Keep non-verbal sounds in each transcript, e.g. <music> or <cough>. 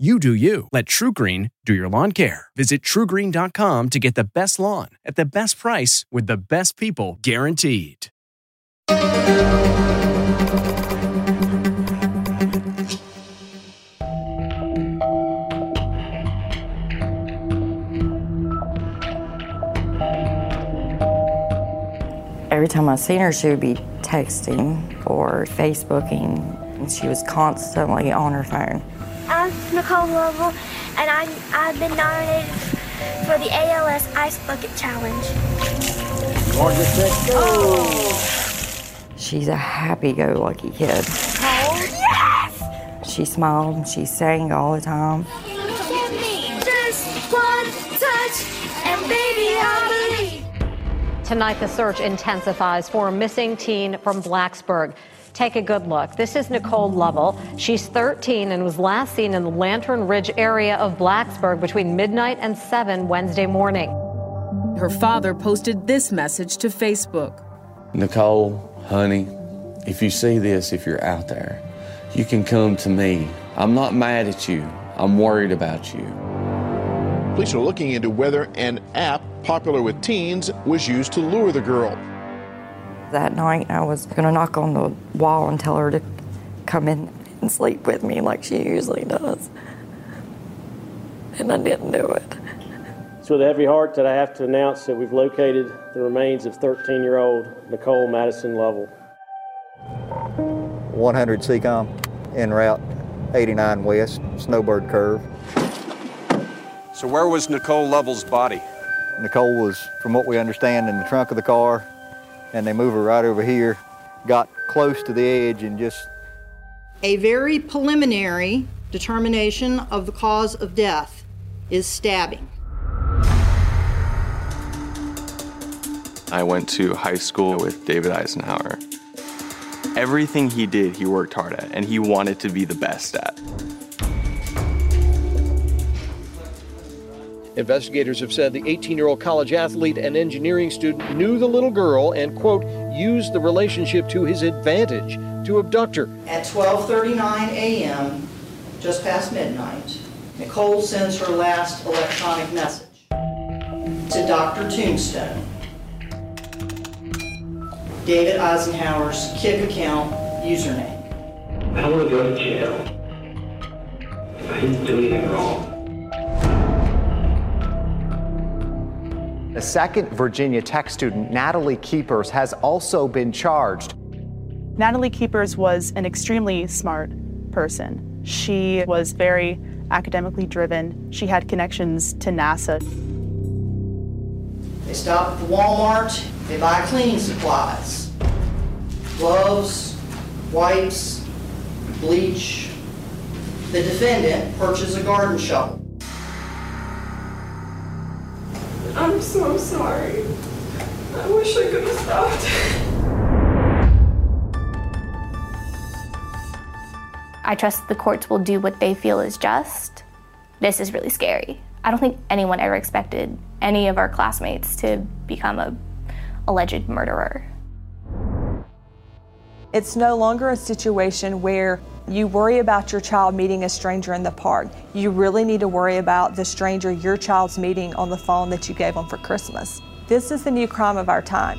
You do you. Let TruGreen do your lawn care. Visit trugreen.com to get the best lawn at the best price with the best people guaranteed. Every time I seen her, she would be texting or Facebooking, and she was constantly on her phone. I'm Nicole Lovell, and I, I've been nominated for the ALS Ice Bucket Challenge. Oh! She's a happy-go-lucky kid. Oh, yes! She smiled and she sang all the time. Give me just one touch, and baby, I believe. Tonight, the search intensifies for a missing teen from Blacksburg. Take a good look. This is Nicole Lovell. She's 13 and was last seen in the Lantern Ridge area of Blacksburg between midnight and 7 Wednesday morning. Her father posted this message to Facebook. Nicole, honey, if you see this, if you're out there, you can come to me. I'm not mad at you. I'm worried about you. Police are looking into whether an app popular with teens was used to lure the girl. That night, I was going to knock on the wall and tell her to come in and sleep with me like she usually does. And I didn't do it. It's with a heavy heart that I have to announce that we've located the remains of 13 year old Nicole Madison Lovell. 100 Seacom en route 89 West, Snowbird Curve. So, where was Nicole Lovell's body? Nicole was, from what we understand, in the trunk of the car, and they move her right over here, got close to the edge, and just A very preliminary determination of the cause of death is stabbing. I went to high school with David Eisenhower. Everything he did, he worked hard at, and he wanted to be the best at. Investigators have said the 18 year old college athlete and engineering student knew the little girl and, quote, used the relationship to his advantage to abduct her. At 12:39 a.m., just past midnight, Nicole sends her last electronic message to Dr. Tombstone. David Eisenhower's Kik account username. I want to go to jail. I didn't do anything wrong. A second Virginia Tech student, Natalie Keepers, has also been charged. Natalie Keepers was an extremely smart person. She was very academically driven. She had connections to NASA. They stop at the Walmart, they buy cleaning supplies, gloves, wipes, bleach. The defendant purchases a garden shovel. I'm so sorry. I wish I could have stopped. I trust the courts will do what they feel is just. This is really scary. I don't think anyone ever expected any of our classmates to become a alleged murderer. It's no longer a situation where you worry about your child meeting a stranger in the park. You really need to worry about the stranger your child's meeting on the phone that you gave them for Christmas. This is the new crime of our time.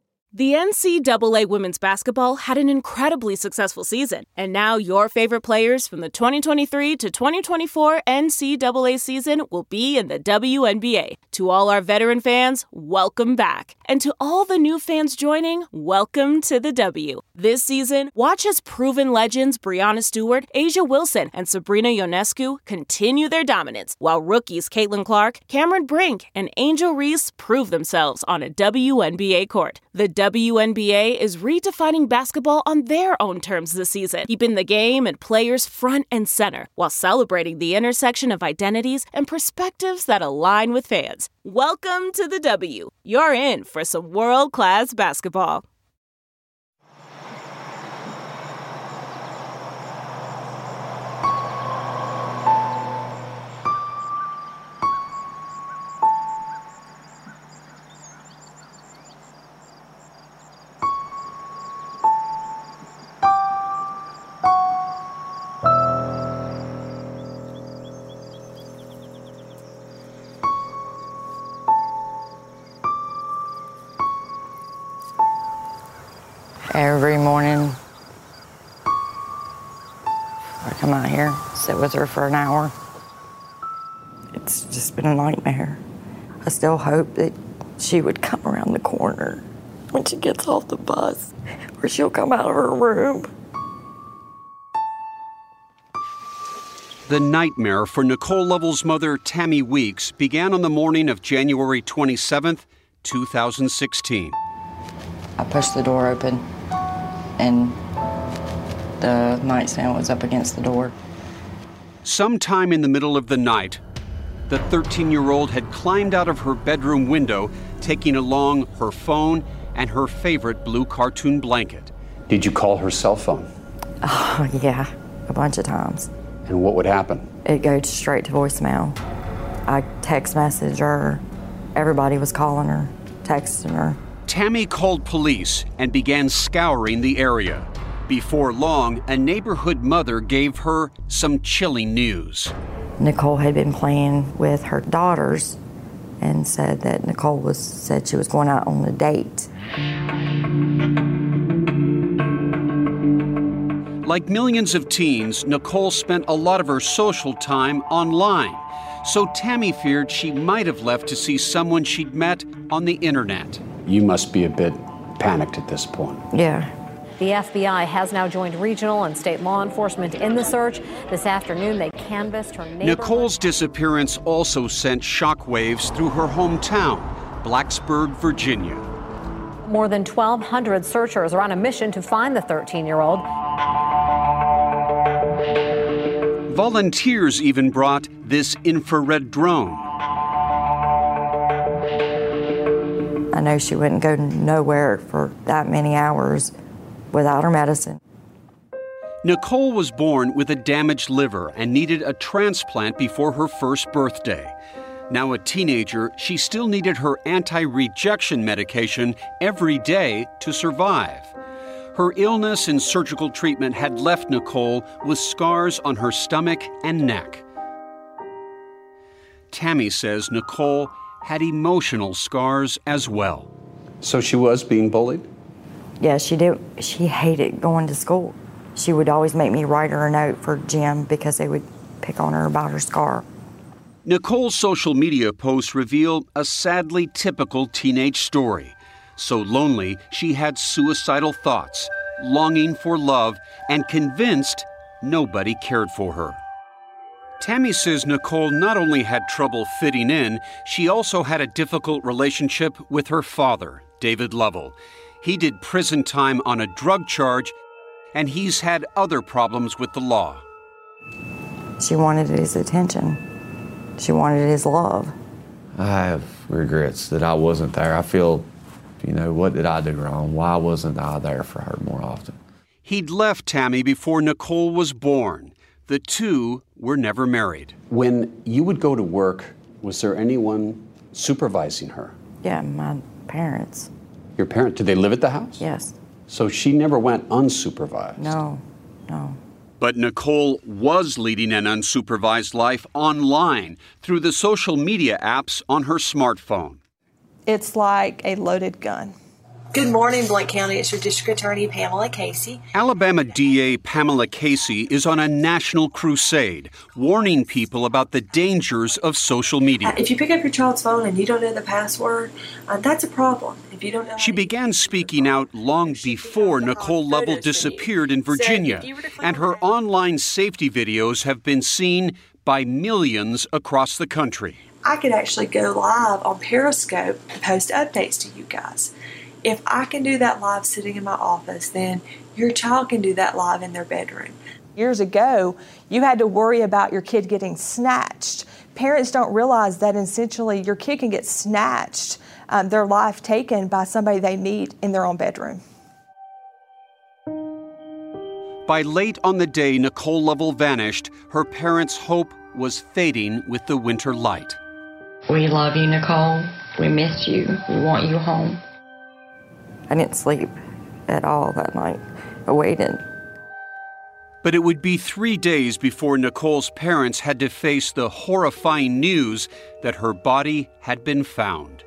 The NCAA women's basketball had an incredibly successful season, and now your favorite players from the 2023 to 2024 NCAA season will be in the WNBA. To all our veteran fans, welcome back. And to all the new fans joining, welcome to the W. This season, watch as proven legends Breanna Stewart, A'ja Wilson, and Sabrina Ionescu continue their dominance, while rookies Caitlin Clark, Cameron Brink, and Angel Reese prove themselves on a WNBA court. The WNBA is redefining basketball on their own terms this season, keeping the game and players front and center while celebrating the intersection of identities and perspectives that align with fans. Welcome to the W. You're in for some world class basketball. Every morning. I come out here, sit with her for an hour. It's just been a nightmare. I still hope that she would come around the corner when she gets off the bus, or she'll come out of her room. The nightmare for Nicole Lovell's mother, Tammy Weeks, began on the morning of January 27, 2016. I pushed the door open and the nightstand was up against the door. Sometime in the middle of the night, the 13 year old had climbed out of her bedroom window, taking along her phone and her favorite blue cartoon blanket. Did you call her cell phone? Oh, yeah, a bunch of times. And what would happen? It goes straight to voicemail. I text message her. Everybody was calling her, texting her. Tammy called police and began scouring the area. Before long, a neighborhood mother gave her some chilling news. Nicole had been playing with her daughters and said that Nicole was said she was going out on a date. Like millions of teens, Nicole spent a lot of her social time online. So Tammy feared she might have left to see someone she'd met on the internet you must be a bit panicked at this point. Yeah. The FBI has now joined regional and state law enforcement in the search. This afternoon, they canvassed her neighborhood. Nicole's disappearance also sent shockwaves through her hometown, Blacksburg, Virginia. More than 1,200 searchers are on a mission to find the 13 year old. Volunteers even brought this infrared drone. I know she wouldn't go nowhere for that many hours without her medicine. Nicole was born with a damaged liver and needed a transplant before her first birthday. Now a teenager, she still needed her anti rejection medication every day to survive. Her illness and surgical treatment had left Nicole with scars on her stomach and neck. Tammy says Nicole had emotional scars as well. So she was being bullied? Yeah, she did. She hated going to school. She would always make me write her a note for gym because they would pick on her about her scar. Nicole's social media posts reveal a sadly typical teenage story. So lonely, she had suicidal thoughts, longing for love, and convinced nobody cared for her. Tammy says Nicole not only had trouble fitting in, she also had a difficult relationship with her father, David Lovell. He did prison time on a drug charge, and he's had other problems with the law. She wanted his attention. She wanted his love. I have regrets that I wasn't there. I feel, you know, what did I do wrong? Why wasn't I there for her more often? He'd left Tammy before Nicole was born. The two were never married. When you would go to work, was there anyone supervising her? Yeah, my parents. Your parents? did they live at the house? Yes. So she never went unsupervised? No, no. But Nicole was leading an unsupervised life online through the social media apps on her smartphone. It's like a loaded gun. Good morning, Blount County. It's your District Attorney, Pamela Casey. Alabama DA Pamela Casey is on a national crusade, warning people about the dangers of social media. Uh, if you pick up your child's phone and you don't know the password, uh, that's a problem. If you don't know, she began speaking out long before Nicole Lovell disappeared in Virginia, and her online safety videos have been seen by millions across the country. I could actually go live on Periscope and post updates to you guys. If I can do that live sitting in my office, then your child can do that live in their bedroom. Years ago, you had to worry about your kid getting snatched. Parents don't realize that essentially your kid can get snatched, um, their life taken by somebody they meet in their own bedroom. By late on the day Nicole Lovell vanished, her parents' hope was fading with the winter light. We love you, Nicole. We miss you. We want you home. I didn't sleep at all that night. I waited. But it would be three days before Nicole's parents had to face the horrifying news that her body had been found.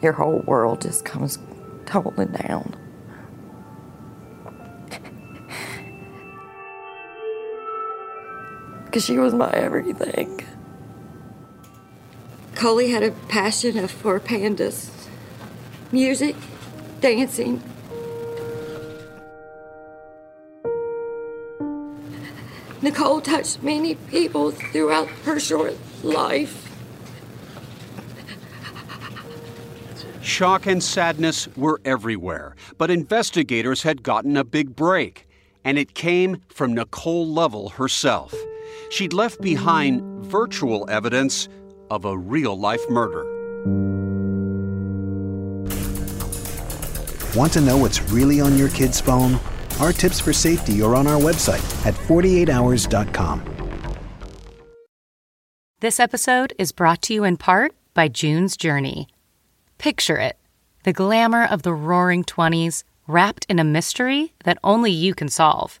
Your whole world just comes tumbling down. <laughs> Because she was my everything. Coley had a passion for pandas music, dancing. Nicole touched many people throughout her short life. Shock and sadness were everywhere, but investigators had gotten a big break, and it came from Nicole Lovell herself. She'd left behind virtual evidence of a real life murder. Want to know what's really on your kid's phone? Our tips for safety are on our website at 48hours.com. This episode is brought to you in part by June's Journey. Picture it the glamour of the roaring 20s wrapped in a mystery that only you can solve.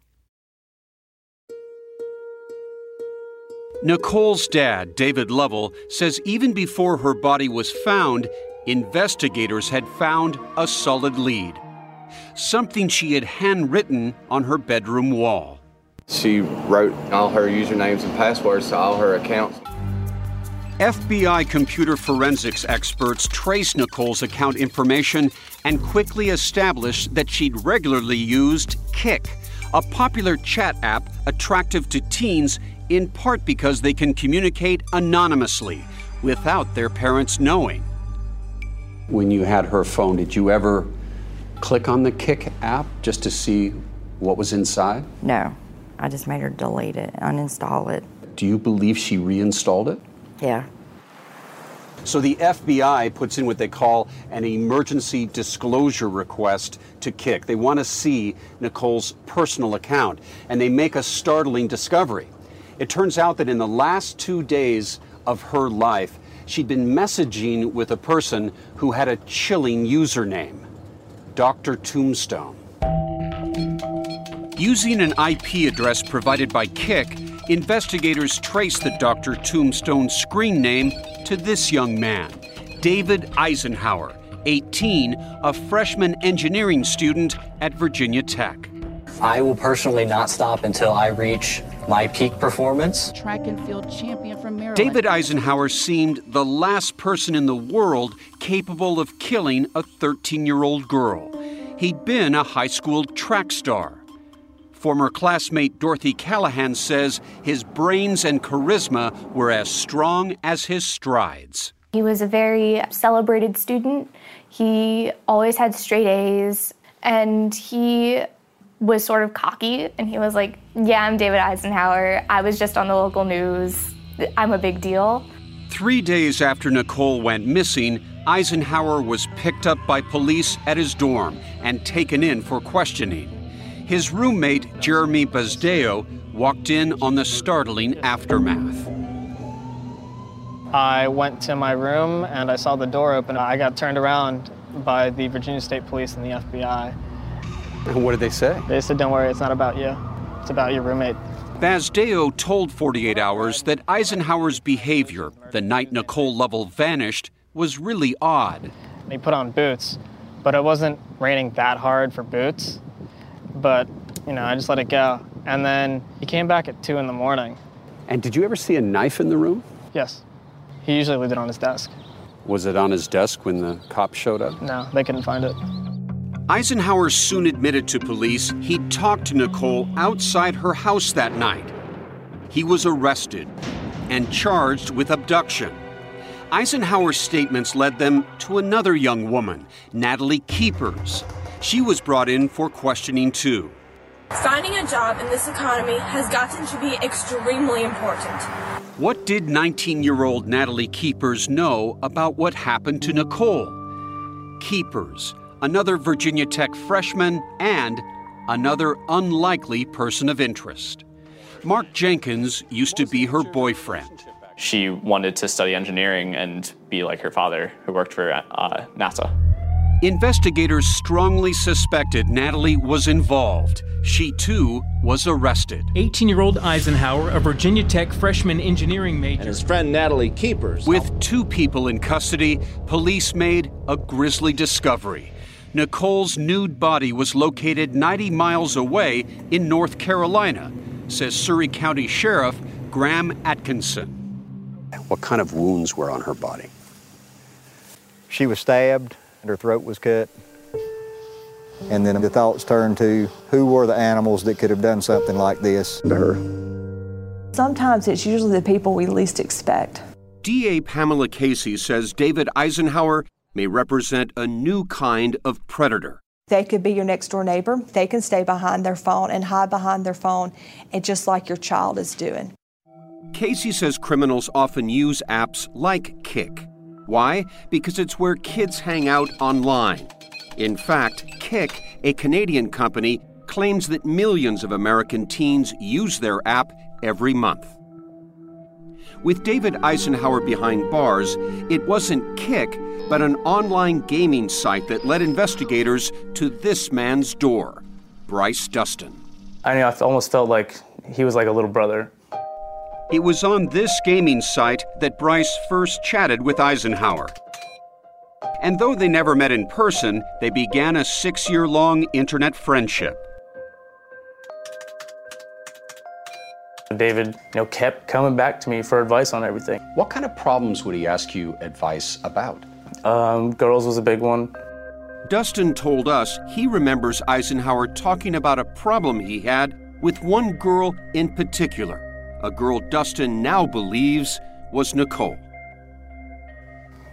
Nicole's dad, David Lovell, says even before her body was found, investigators had found a solid lead. Something she had handwritten on her bedroom wall. She wrote all her usernames and passwords to all her accounts. FBI computer forensics experts traced Nicole's account information and quickly established that she'd regularly used Kik, a popular chat app attractive to teens in part because they can communicate anonymously without their parents knowing. When you had her phone, did you ever click on the Kik app just to see what was inside? No. I just made her delete it, uninstall it. Do you believe she reinstalled it? Yeah. So the FBI puts in what they call an emergency disclosure request to Kik. They want to see Nicole's personal account, and they make a startling discovery. It turns out that in the last two days of her life, she'd been messaging with a person who had a chilling username Dr. Tombstone. Using an IP address provided by Kik, investigators traced the Dr. Tombstone screen name to this young man, David Eisenhower, 18, a freshman engineering student at Virginia Tech. I will personally not stop until I reach my peak performance. Track and field champion from Maryland. David Eisenhower seemed the last person in the world capable of killing a 13 year old girl. He'd been a high school track star. Former classmate Dorothy Callahan says his brains and charisma were as strong as his strides. He was a very celebrated student. He always had straight A's, and he was sort of cocky. And he was like, Yeah, I'm David Eisenhower. I was just on the local news. I'm a big deal. Three days after Nicole went missing, Eisenhower was picked up by police at his dorm and taken in for questioning. His roommate, Jeremy Bazdeo, walked in on the startling aftermath. I went to my room and I saw the door open. I got turned around by the Virginia State Police and the FBI. And <laughs> what did they say? They said, Don't worry, it's not about you, it's about your roommate. Bazdeo told 48 Hours that Eisenhower's behavior the night Nicole Lovell vanished was really odd. He put on boots, but it wasn't raining that hard for boots. But, you know, I just let it go. And then he came back at 2 in the morning. And did you ever see a knife in the room? Yes. He usually left it on his desk. Was it on his desk when the cops showed up? No, they couldn't find it. Eisenhower soon admitted to police he'd talked to Nicole outside her house that night. He was arrested and charged with abduction. Eisenhower's statements led them to another young woman, Natalie Keepers. She was brought in for questioning too. Finding a job in this economy has gotten to be extremely important. What did 19 year old Natalie Keepers know about what happened to Nicole? Keepers, another Virginia Tech freshman, and another unlikely person of interest. Mark Jenkins used to be her boyfriend. She wanted to study engineering and be like her father, who worked for uh, NASA. Investigators strongly suspected Natalie was involved. She too was arrested. 18 year old Eisenhower, a Virginia Tech freshman engineering major. And his friend Natalie Keepers. With two people in custody, police made a grisly discovery. Nicole's nude body was located 90 miles away in North Carolina, says Surry County Sheriff Graham Atkinson. What kind of wounds were on her body? She was stabbed and her throat was cut. And then the thoughts turned to who were the animals that could have done something like this to her. Sometimes it's usually the people we least expect. DA Pamela Casey says David Eisenhower may represent a new kind of predator. They could be your next door neighbor. They can stay behind their phone and hide behind their phone, and just like your child is doing. Casey says criminals often use apps like Kik. Why? Because it's where kids hang out online. In fact, Kik, a Canadian company, claims that millions of American teens use their app every month. With David Eisenhower behind bars, it wasn't Kik, but an online gaming site that led investigators to this man's door, Bryce Dustin. I know I almost felt like he was like a little brother. It was on this gaming site that Bryce first chatted with Eisenhower. And though they never met in person, they began a six year long internet friendship. David, you know, kept coming back to me for advice on everything. What kind of problems would he ask you advice about? Um, girls was a big one. Dustin told us he remembers Eisenhower talking about a problem he had with one girl in particular, a girl Dustin now believes was Nicole.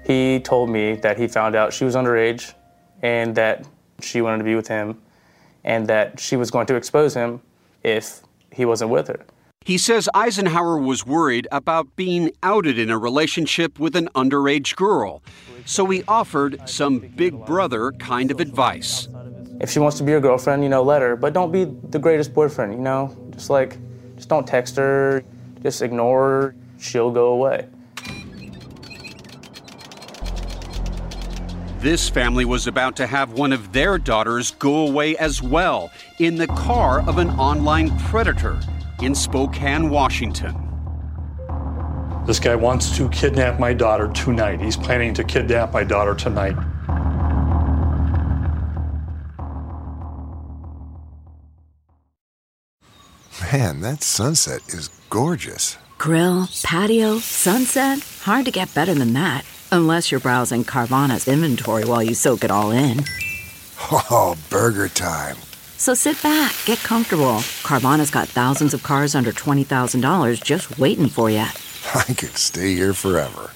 He told me that he found out she was underage and that she wanted to be with him and that she was going to expose him if he wasn't with her. He says Eisenhower was worried about being outed in a relationship with an underage girl, so he offered some big brother kind of advice. If she wants to be your girlfriend, you know, let her, but don't be the greatest boyfriend, you know? Just like, just don't text her, just ignore her, she'll go away. This family was about to have one of their daughters go away as well in the car of an online predator in Spokane, Washington. This guy wants to kidnap my daughter tonight. He's planning to kidnap my daughter tonight. Man, that sunset is gorgeous. Grill, patio, sunset. Hard to get better than that. Unless you're browsing Carvana's inventory while you soak it all in. <laughs> Oh, burger time. So sit back, get comfortable. Carvana's got thousands of cars under $20,000 just waiting for you. <laughs> I could stay here forever.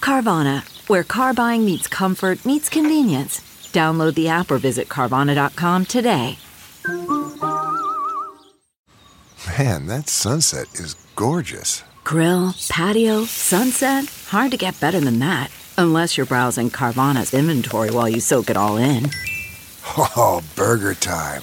Carvana, where car buying meets comfort, meets convenience. Download the app or visit Carvana.com today. Man, that sunset is gorgeous. Grill, patio, sunset. Hard to get better than that. Unless you're browsing Carvana's inventory while you soak it all in. <laughs> Oh, burger time.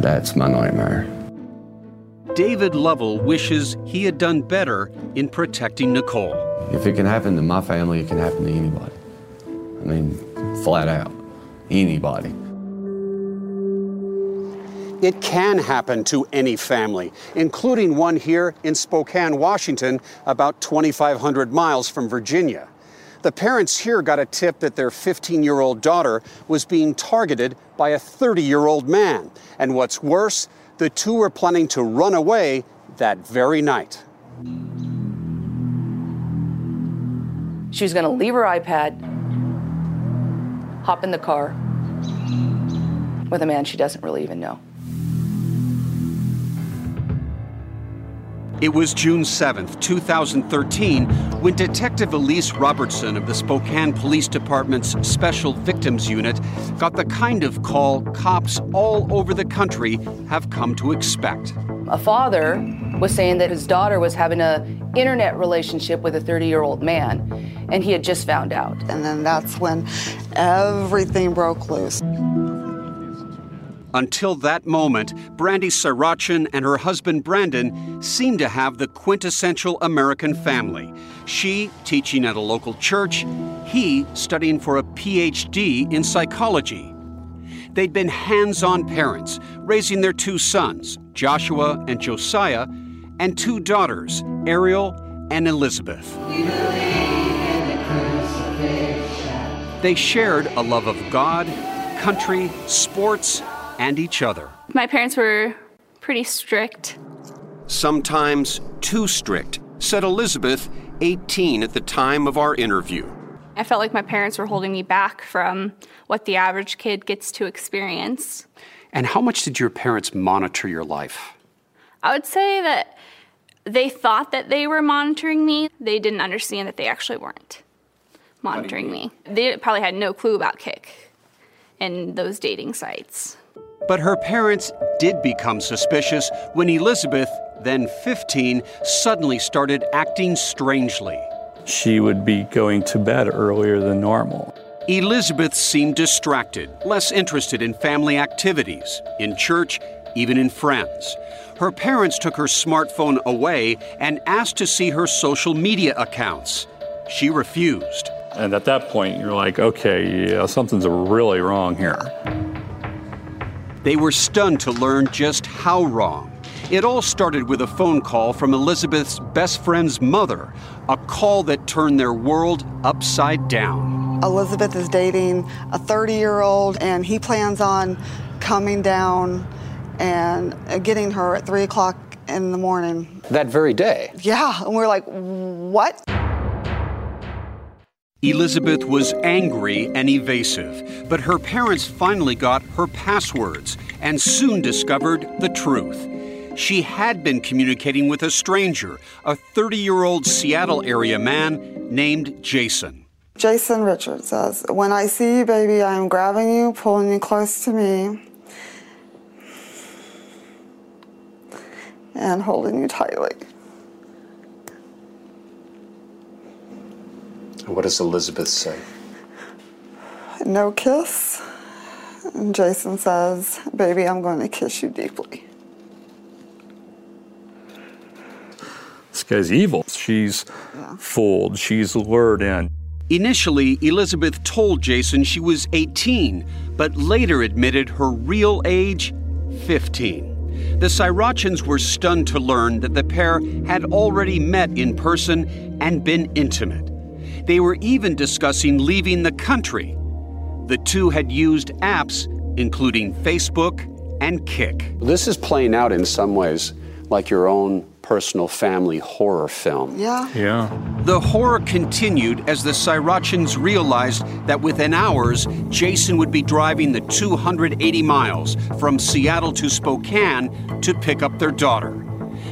That's my nightmare. David Lovell wishes he had done better in protecting Nicole. If it can happen to my family, it can happen to anybody. I mean, flat out, anybody. It can happen to any family, including one here in Spokane, Washington, about 2,500 miles from Virginia. The parents here got a tip that their 15 year old daughter was being targeted by a 30 year old man. And what's worse, the two were planning to run away that very night. She was going to leave her iPad, hop in the car with a man she doesn't really even know. It was June 7th, 2013, when Detective Elise Robertson of the Spokane Police Department's Special Victims Unit got the kind of call cops all over the country have come to expect. A father was saying that his daughter was having an internet relationship with a 30 year old man, and he had just found out. And then that's when everything broke loose. Until that moment, Brandy Sarachan and her husband Brandon seemed to have the quintessential American family. She teaching at a local church, he studying for a PhD in psychology. They'd been hands on parents, raising their two sons, Joshua and Josiah, and two daughters, Ariel and Elizabeth. They shared a love of God, country, sports, and each other. My parents were pretty strict. Sometimes too strict, said Elizabeth, 18 at the time of our interview. I felt like my parents were holding me back from what the average kid gets to experience. And how much did your parents monitor your life? I would say that they thought that they were monitoring me. They didn't understand that they actually weren't monitoring me. They probably had no clue about Kik and those dating sites. But her parents did become suspicious when Elizabeth, then 15, suddenly started acting strangely. She would be going to bed earlier than normal. Elizabeth seemed distracted, less interested in family activities, in church, even in friends. Her parents took her smartphone away and asked to see her social media accounts. She refused. And at that point, you're like, okay, yeah, something's really wrong here. They were stunned to learn just how wrong. It all started with a phone call from Elizabeth's best friend's mother, a call that turned their world upside down. Elizabeth is dating a 30 year old, and he plans on coming down and uh, getting her at 3 o'clock in the morning. That very day? Yeah, and we're like, what? Elizabeth was angry and evasive, but her parents finally got her passwords and soon discovered the truth. She had been communicating with a stranger, a 30 year old Seattle area man named Jason. Jason Richards says, When I see you, baby, I am grabbing you, pulling you close to me, and holding you tightly. What does Elizabeth say? No kiss. And Jason says, Baby, I'm going to kiss you deeply. This guy's evil. She's fooled, she's lured in. Initially, Elizabeth told Jason she was 18, but later admitted her real age 15. The Sarachans were stunned to learn that the pair had already met in person and been intimate. They were even discussing leaving the country. The two had used apps, including Facebook and Kik. This is playing out in some ways like your own personal family horror film. Yeah. Yeah. The horror continued as the Sarachans realized that within hours, Jason would be driving the 280 miles from Seattle to Spokane to pick up their daughter.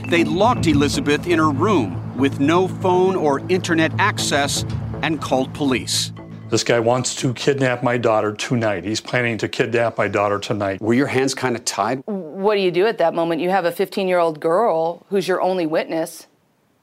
They locked Elizabeth in her room with no phone or internet access and called police. This guy wants to kidnap my daughter tonight. He's planning to kidnap my daughter tonight. Were your hands kind of tied? What do you do at that moment? You have a 15 year old girl who's your only witness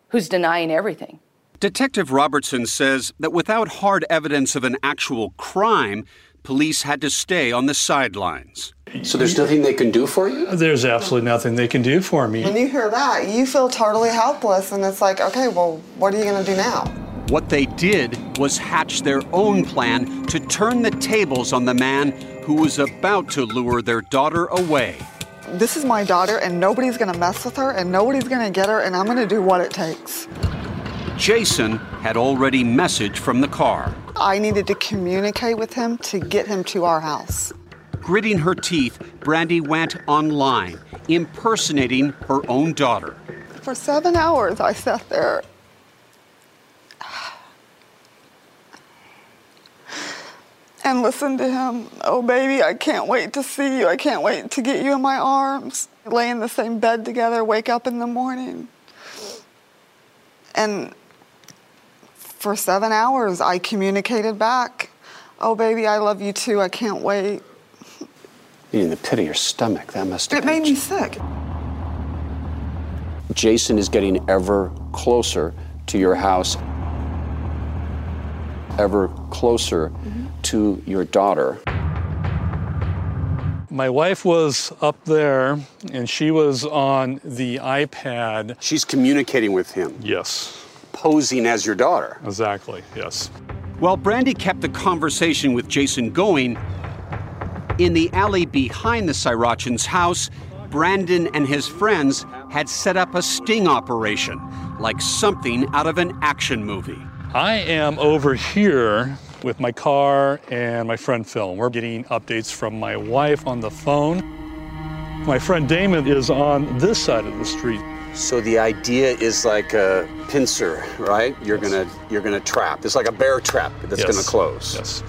who's denying everything. Detective Robertson says that without hard evidence of an actual crime, police had to stay on the sidelines. So there's nothing they can do for you? There's absolutely nothing they can do for me. When you hear that, you feel totally helpless, and it's like, okay, well, what are you going to do now? What they did was hatch their own plan to turn the tables on the man who was about to lure their daughter away. This is my daughter, and nobody's going to mess with her, and nobody's going to get her, and I'm going to do what it takes. Jason had already messaged from the car. I needed to communicate with him to get him to our house. Gritting her teeth, Brandy went online, impersonating her own daughter. For seven hours, I sat there. And listened to him. Oh, baby, I can't wait to see you. I can't wait to get you in my arms. Lay in the same bed together, wake up in the morning. And for seven hours, I communicated back. Oh, baby, I love you too. I can't wait. In the pit of your stomach, that must have It made me sick. Jason is getting ever closer to your house, ever closer mm-hmm. To your daughter. My wife was up there and she was on the iPad. She's communicating with him. Yes. Posing as your daughter. Exactly, yes. While Brandy kept the conversation with Jason going, in the alley behind the Sarachan's house, Brandon and his friends had set up a sting operation, like something out of an action movie. I am over here with my car and my friend Phil. We're getting updates from my wife on the phone. My friend Damon is on this side of the street. So the idea is like a pincer, right? You're gonna you're gonna trap. It's like a bear trap that's Yes. gonna close. Yes.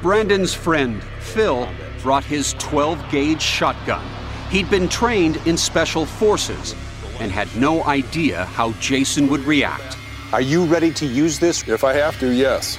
Brandon's friend, Phil, brought his 12 gauge shotgun. He'd been trained in special forces and had no idea how Jason would react. Are you ready to use this? If I have to, yes.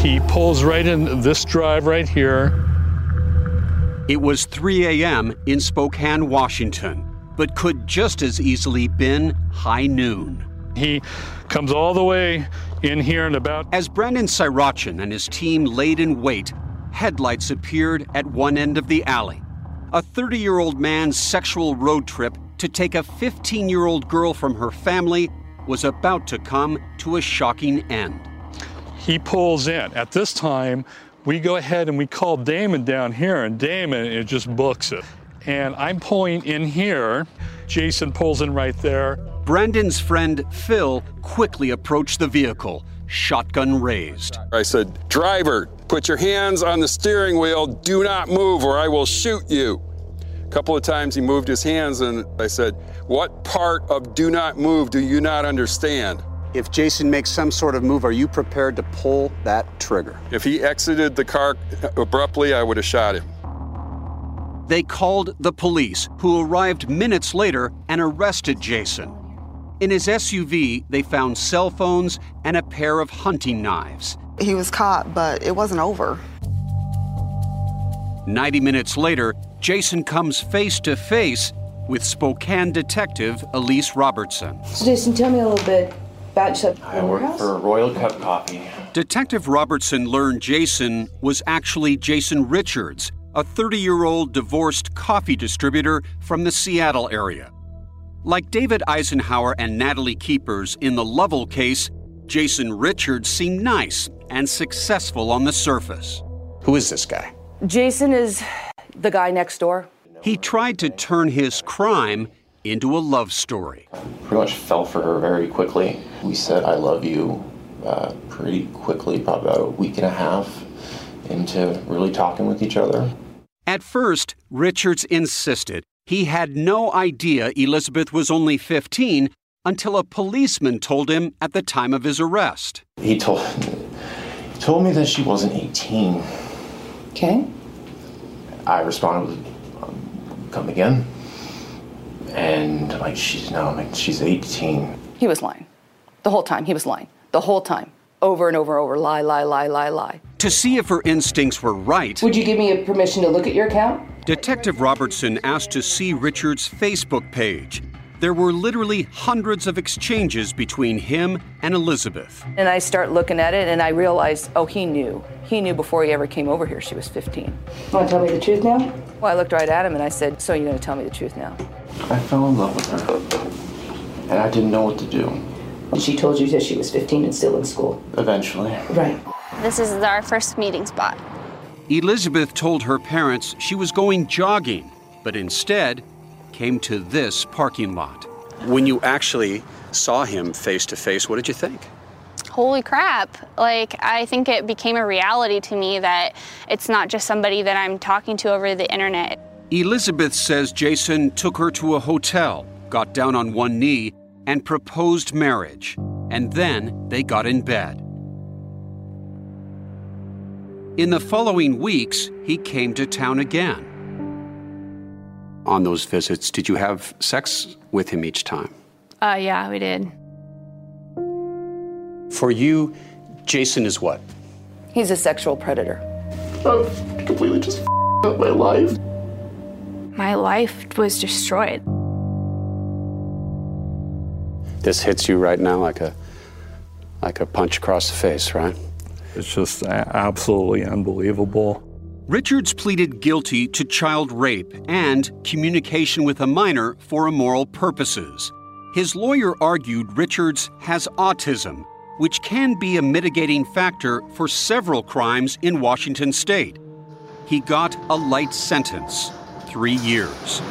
He pulls right in this drive right here. It was 3 a.m. in Spokane, Washington, but could just as easily been high noon. He comes all the way in here and about. As Brandon Sarachan and his team laid in wait, headlights appeared at one end of the alley. A 30 year old man's sexual road trip to take a 15 year old girl from her family was about to come to a shocking end. He pulls in. At this time, we go ahead and we call Damon down here, and Damon it just books it. And I'm pulling in here. Jason pulls in right there. Brandon's friend Phil quickly approached the vehicle, shotgun raised. I said, Driver, put your hands on the steering wheel. Do not move or I will shoot you. A couple of times he moved his hands, and I said, What part of do not move do you not understand? If Jason makes some sort of move, are you prepared to pull that trigger? If he exited the car abruptly, I would have shot him. They called the police, who arrived minutes later and arrested Jason. In his SUV, they found cell phones and a pair of hunting knives. He was caught, but it wasn't over. 90 minutes later, Jason comes face to face with Spokane detective Elise Robertson. So, Jason, tell me a little bit about yourself. I work for Royal Cup Coffee. Detective Robertson learned Jason was actually Jason Richards, a 30 year old divorced coffee distributor from the Seattle area. Like David Eisenhauer and Natalie Keepers in the Lovell case, Jason Richards seemed nice and successful on the surface. Who is this guy? Jason is the guy next door. He tried to turn his crime into a love story. Pretty much fell for her very quickly. We said, I love you uh, pretty quickly, probably about a week and a half into really talking with each other. At first, Richards insisted he had no idea Elizabeth was only 15 until a policeman told him at the time of his arrest. He told, he told me that she wasn't 18. Okay. I responded with, um, come again? And like, she's no, like, she's 18. He was lying. The whole time, he was lying. The whole time. Over and over and over. Lie, lie, lie, lie, lie. To see if her instincts were right, Would you give me a permission to look at your account? Detective Robertson asked to see Richards' Facebook page. There were literally hundreds of exchanges between him and Elizabeth. And I start looking at it and I realize, oh, he knew. He knew before he ever came over here she was 15. Want to tell me the truth now? Well, I looked right at him and I said, so you're going to tell me the truth now? I fell in love with her. And I didn't know what to do. And she told you that she was 15 and still in school. Eventually. Right. This is our first meeting spot. Elizabeth told her parents she was going jogging, but instead came to this parking lot. When you actually saw him face to face, what did you think? Holy crap. Like, I think it became a reality to me that it's not just somebody that I'm talking to over the internet. Elizabeth says Jason took her to a hotel, got down on one knee, and proposed marriage. and then they got in bed. In the following weeks, he came to town again. On those visits, did you have sex with him each time? Uh, yeah, we did. For you, Jason is what? He's a sexual predator. I've completely just up my life. My life was destroyed. This hits you right now like a like a punch across the face, right? It's just absolutely unbelievable. Richards pleaded guilty to child rape and communication with a minor for immoral purposes. His lawyer argued Richards has autism, which can be a mitigating factor for several crimes in Washington state. He got a light sentence three years.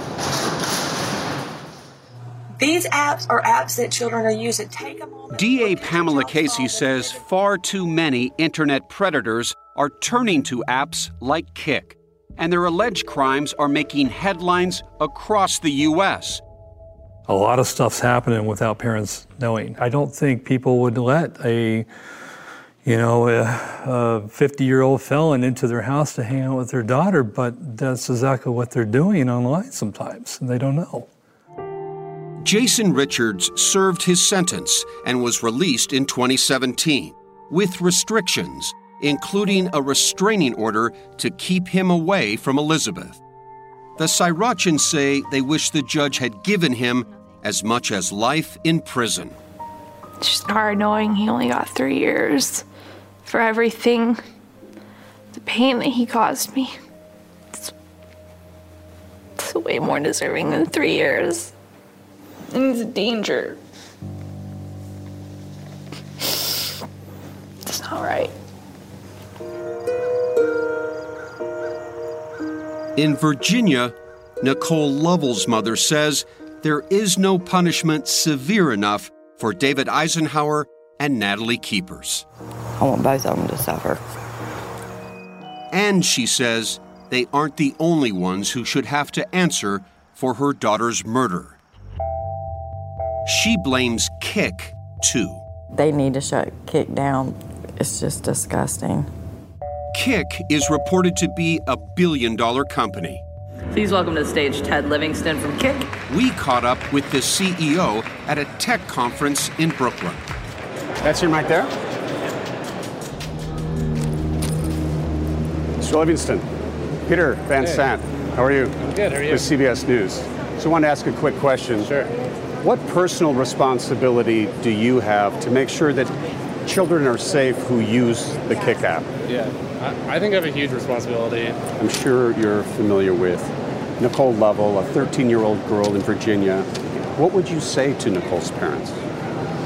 These apps are apps that children are using. Take them. DA Pamela Casey says far too many internet predators are turning to apps like Kik, and their alleged crimes are making headlines across the U.S. A lot of stuff's happening without parents knowing. I don't think people would let a you know, a 50 year old felon into their house to hang out with their daughter, but that's exactly what they're doing online sometimes, and they don't know. Jason Richards served his sentence and was released in 2017 with restrictions, including a restraining order to keep him away from Elizabeth. The Sarachans say they wish the judge had given him as much as life in prison. It's just hard knowing he only got three years for everything, the pain that he caused me. It's, it's way more deserving than three years. And he's a danger. It's not right. In Virginia, Nicole Lovell's mother says there is no punishment severe enough for David Eisenhauer and Natalie Keepers. I want both of them to suffer. And she says they aren't the only ones who should have to answer for her daughter's murder. She blames Kik, too. They need to shut Kik down. It's just disgusting. Kik is reported to be a billion dollar company. Please welcome to the stage Ted Livingston from Kik. We caught up with the CEO at a tech conference in Brooklyn. That's him right there. Mr. Livingston, Peter Van Hey. Sant, how are you? I'm good, how are you? With CBS News. So I wanted to ask a quick question. Sure. What personal responsibility do you have to make sure that children are safe who use the Kik app? Yeah, I, I think I have a huge responsibility. I'm sure you're familiar with Nicole Lovell, a 13 year old girl in Virginia. What would you say to Nicole's parents?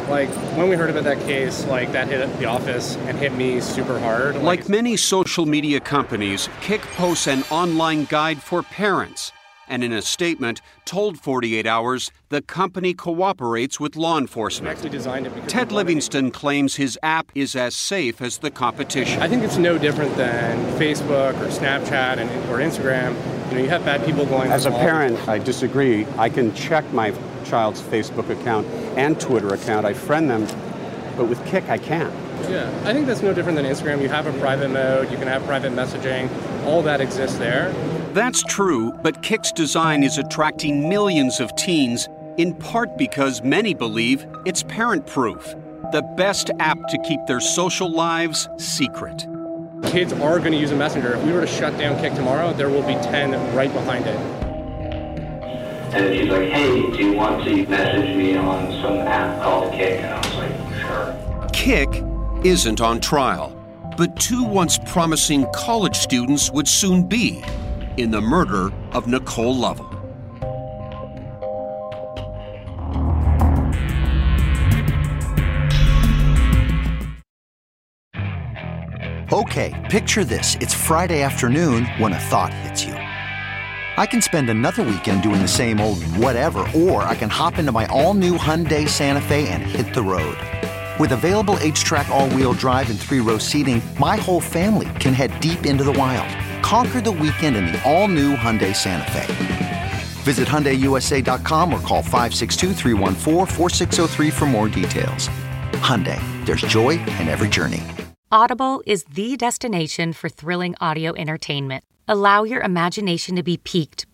Like when we heard about that case, like that hit the office and hit me super hard. Like many social media companies, Kik posts an online guide for parents and in a statement told 48 Hours the company cooperates with law enforcement. actually designed it Ted Livingston claims his app is as safe as the competition. I think it's no different than Facebook or Snapchat and, or Instagram. You know, you have bad people going. As a parent, I disagree. I can check my child's Facebook account and Twitter account. I friend them, but with Kik, I can't. Yeah, I think that's no different than Instagram. You have a private mode. You can have private messaging. All that exists there. That's true, but Kik's design is attracting millions of teens, in part because many believe it's parent proof. The best app to keep their social lives secret. Kids are going to use a messenger. If we were to shut down Kik tomorrow, there will be 10 right behind it. And she's like, hey, do you want to message me on some app called Kik? And I was like, Kik isn't on trial, but two once promising college students would soon be in the murder of Nicole Lovell. Okay, picture this. It's Friday afternoon when a thought hits you. I can spend another weekend doing the same old whatever, or I can hop into my all new Hyundai Santa Fe and hit the road. With available HTRAC, all wheel drive, and three row seating, my whole family can head deep into the wild. Conquer the weekend in the all new Hyundai Santa Fe. Visit HyundaiUSA.com or call 562-314-4603 for more details. Hyundai, there's joy in every journey. Audible is the destination for thrilling audio entertainment. Allow your imagination to be piqued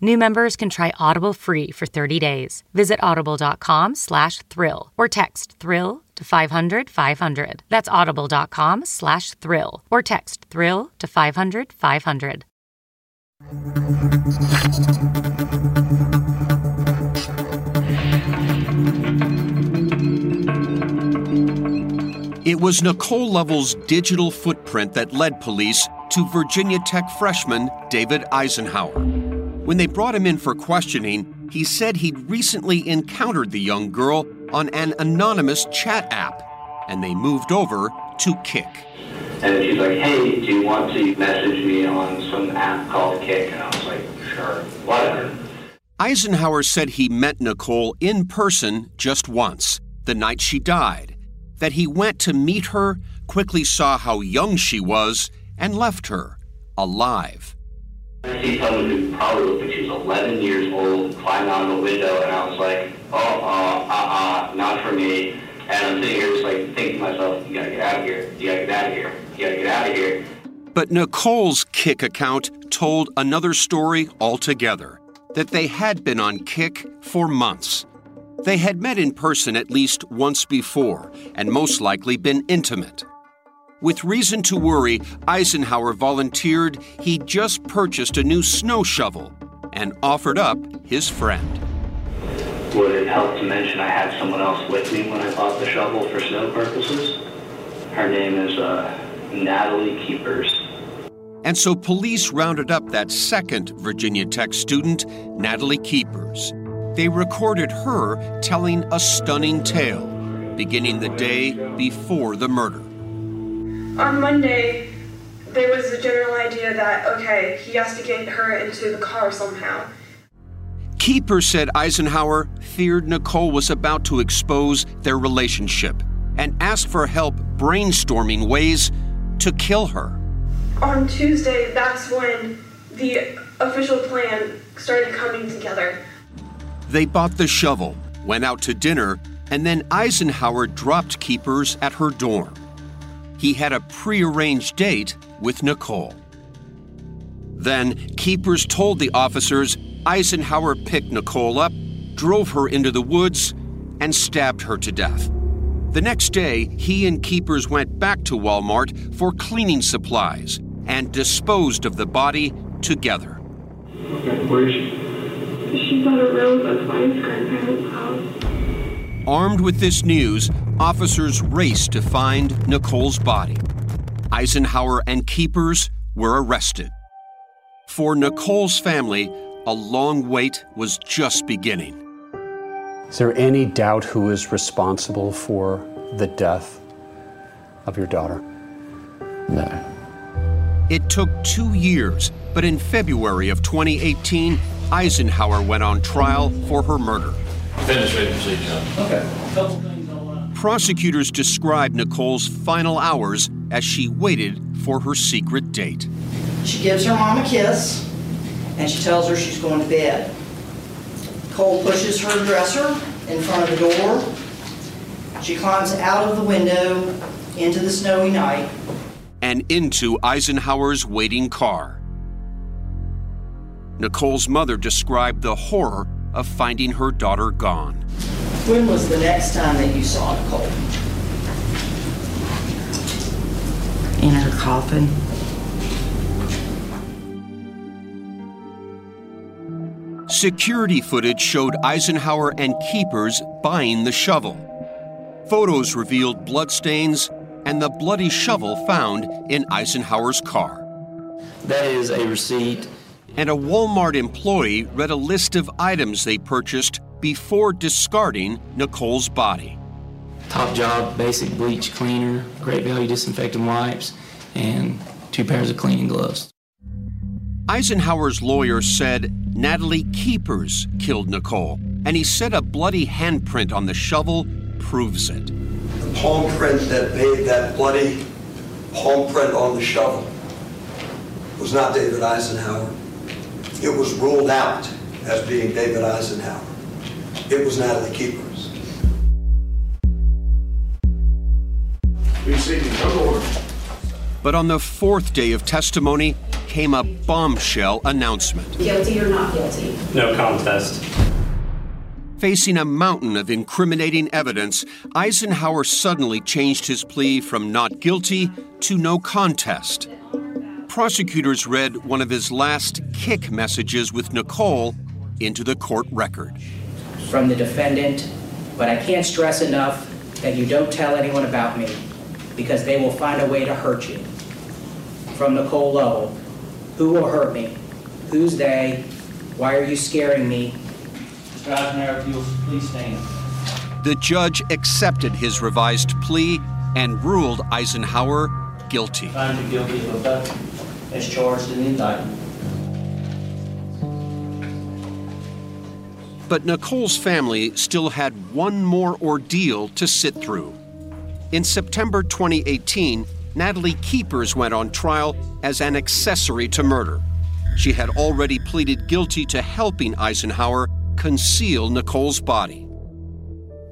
New members can try Audible free for 30 days. Visit audible.com slash thrill or text thrill to 500 500. That's audible.com slash thrill or text thrill to 500 500. It was Nicole Lovell's digital footprint that led police to Virginia Tech freshman David Eisenhauer. When they brought him in for questioning, he said he'd recently encountered the young girl on an anonymous chat app, and they moved over to Kik. And she's like, hey, do you want to message me on some app called Kik? And I was like, sure, whatever. Eisenhauer said he met Nicole in person just once, the night she died, that he went to meet her, quickly saw how young she was, and left her alive. I see someone who probably looked like she was 11 years old climbing out of a window, and I was like, oh, uh, uh, uh, not for me. And I'm sitting here just like thinking to myself, you gotta get out of here, you gotta get out of here, you gotta get out of here. But Nicole's Kik account told another story altogether that they had been on Kik for months. They had met in person at least once before and most likely been intimate. With reason to worry, Eisenhauer volunteered he'd just purchased a new snow shovel and offered up his friend. Would it help to mention I had someone else with me when I bought the shovel for snow purposes? Her name is uh, Natalie Keepers. And so police rounded up that second Virginia Tech student, Natalie Keepers. They recorded her telling a stunning tale, beginning the day before the murder. On Monday, there was a general idea that, okay, he has to get her into the car somehow. Keeper said Eisenhauer feared Nicole was about to expose their relationship and asked for help brainstorming ways to kill her. On Tuesday, that's when the official plan started coming together. They bought the shovel, went out to dinner, and then Eisenhauer dropped Keepers at her dorm. He had a prearranged date with Nicole. Then Keepers told the officers Eisenhauer picked Nicole up, drove her into the woods, and stabbed her to death. The next day, he and Keepers went back to Walmart for cleaning supplies and disposed of the body together. Okay, where is she? She's at a rose at my grandparents' house. Armed with this news, officers raced to find Nicole's body. Eisenhauer and Keepers were arrested. For Nicole's family, a long wait was just beginning. Is there any doubt who is responsible for the death of your daughter? No. It took two years, but in February of 2018, Eisenhauer went on trial for her murder. Finish with procedure. Okay. Prosecutors describe Nicole's final hours as she waited for her secret date. She gives her mom a kiss and she tells her she's going to bed. Cole pushes her dresser in front of the door. She climbs out of the window into the snowy night. And into Eisenhauer's waiting car. Nicole's mother described the horror of finding her daughter gone. When was the next time that you saw Nicole? In her coffin. Security footage showed Eisenhauer and Keepers buying the shovel. Photos revealed bloodstains and the bloody shovel found in Eisenhauer's car. That is a receipt. And a Walmart employee read a list of items they purchased before discarding Nicole's body. Top job, basic bleach cleaner, great value disinfectant wipes, and two pairs of cleaning gloves. Eisenhauer's lawyer said Natalie Keepers killed Nicole, and he said a bloody handprint on the shovel proves it. The palm print that made that bloody palm print on the shovel was not David Eisenhauer. It was ruled out as being David Eisenhauer. It was Natalie Keepers. But on the fourth day of testimony came a bombshell announcement. Guilty or not guilty? No contest. Facing a mountain of incriminating evidence, Eisenhauer suddenly changed his plea from not guilty to no contest. Prosecutors read one of his last Kik messages with Nicole into the court record. From the defendant, but I can't stress enough that you don't tell anyone about me because they will find a way to hurt you. From Nicole Lovell, who will hurt me? Who's they? Why are you scaring me? Mr. Eisenhauer, if you'll please stand. The judge accepted his revised plea and ruled Eisenhauer guilty. Found you guilty of abduction as charged in the indictment. But Nicole's family still had one more ordeal to sit through. In September 2018, Natalie Keepers went on trial as an accessory to murder. She had already pleaded guilty to helping Eisenhauer conceal Nicole's body.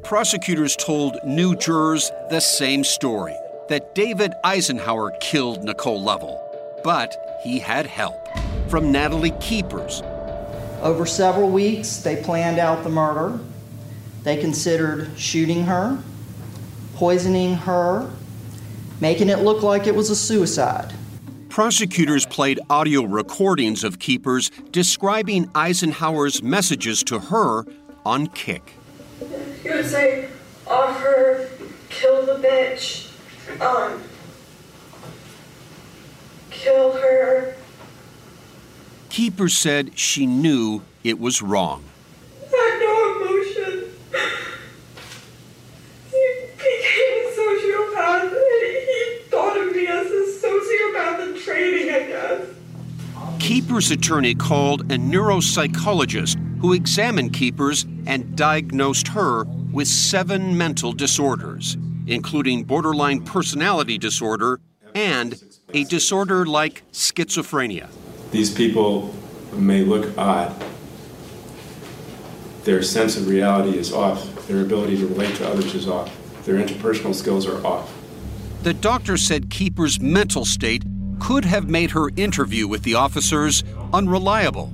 Prosecutors told new jurors the same story that David Eisenhauer killed Nicole Lovell, but he had help from Natalie Keepers. Over several weeks, they planned out the murder. They considered shooting her, poisoning her, making it look like it was a suicide. Prosecutors played audio recordings of Keepers describing Eisenhauer's messages to her on Kik. He would say, off her, kill the bitch, um, kill her. Keepers said she knew it was wrong. had no emotion. He became sociopath and he thought of me as a sociopath in training, I guess. Keepers' attorney called a neuropsychologist who examined Keepers and diagnosed her with seven mental disorders, including borderline personality disorder and a disorder like schizophrenia. These people may look odd. Their sense of reality is off. Their ability to relate to others is off. Their interpersonal skills are off. The doctor said Keeper's mental state could have made her interview with the officers unreliable.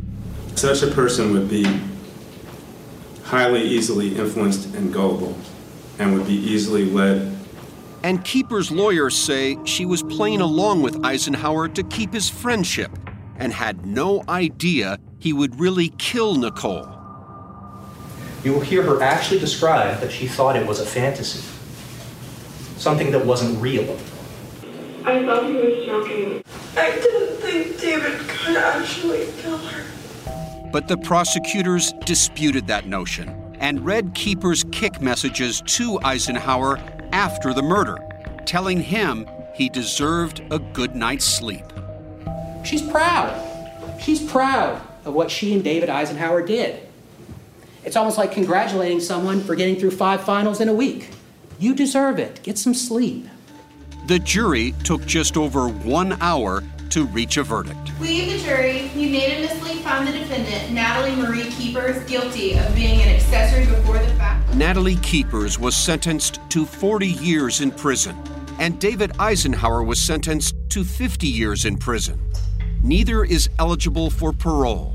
Such a person would be highly easily influenced and gullible and would be easily led. And Keeper's lawyers say she was playing along with Eisenhauer to keep his friendship and had no idea he would really kill Nicole. You will hear her actually describe that she thought it was a fantasy, something that wasn't real. I thought he was joking. I didn't think David could actually kill her. But the prosecutors disputed that notion and read Keeper's Kik messages to Eisenhauer after the murder, telling him he deserved a good night's sleep. She's proud. She's proud of what she and David Eisenhauer did. It's almost like congratulating someone for getting through five finals in a week. You deserve it. Get some sleep. The jury took just over one hour to reach a verdict. We, the jury, unanimously found the defendant, Natalie Marie Keepers, guilty of being an accessory before the fact. Natalie Keepers was sentenced to 40 years in prison, and David Eisenhauer was sentenced to 50 years in prison. Neither is eligible for parole.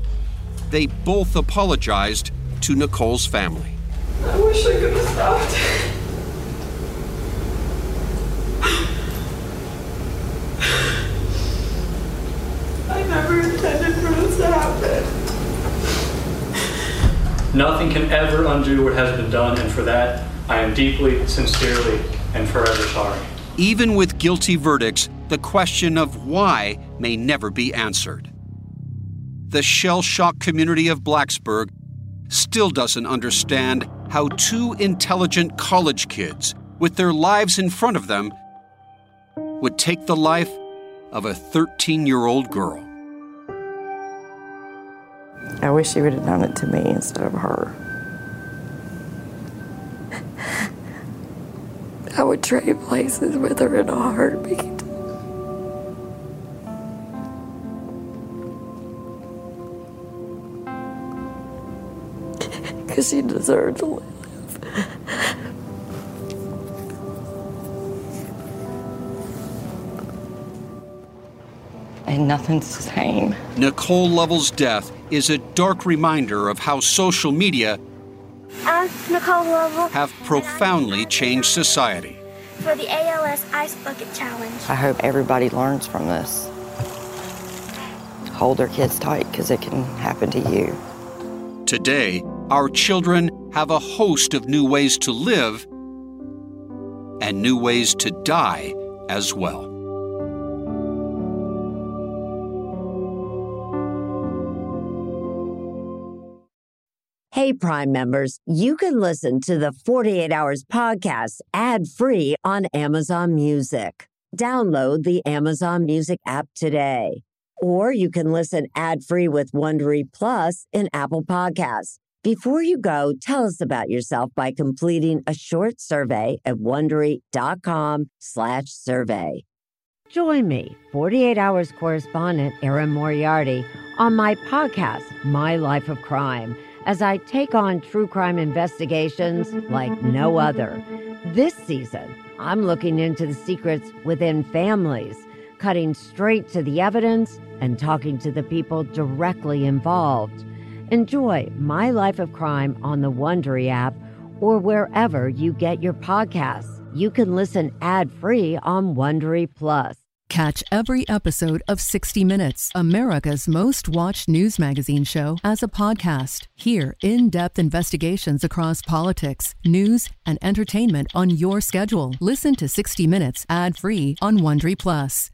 They both apologized to Nicole's family. I wish I could have stopped. I never intended for this to happen. Nothing can ever undo what has been done, and for that, I am deeply, sincerely, and forever sorry. Even with guilty verdicts, the question of why may never be answered. The shell shocked community of Blacksburg still doesn't understand how two intelligent college kids with their lives in front of them, would take the life of a 13 year old girl. I wish she would have done it to me instead of her. <laughs> I would trade places with her in a heartbeat. Because she deserved to live. And nothing's the same. Nicole Lovell's death is a dark reminder of how social media Nicole Lovell have profoundly changed society. for the ALS Ice Bucket Challenge. I hope everybody learns from this. Hold their kids tight because it can happen to you. Today, our children have a host of new ways to live and new ways to die as well. Hey, Prime members, you can listen to the 48 Hours podcast ad free on Amazon Music. Download the Amazon Music app today. Or you can listen ad free with Wondery Plus in Apple Podcasts. Before you go, tell us about yourself by completing a short survey at wondery.com/slash survey. Join me, 48 Hours correspondent Erin Moriarty, on my podcast, My Life of Crime, as I take on true crime investigations like no other. This season, I'm looking into the secrets within families, cutting straight to the evidence and talking to the people directly involved. Enjoy My Life of Crime on the Wondery app or wherever you get your podcasts. You can listen ad-free on Wondery Plus. Catch every episode of 60 Minutes, America's most watched news magazine show, as a podcast. Hear in depth investigations across politics, news, and entertainment on your schedule. Listen to 60 Minutes ad free on Wondery Plus.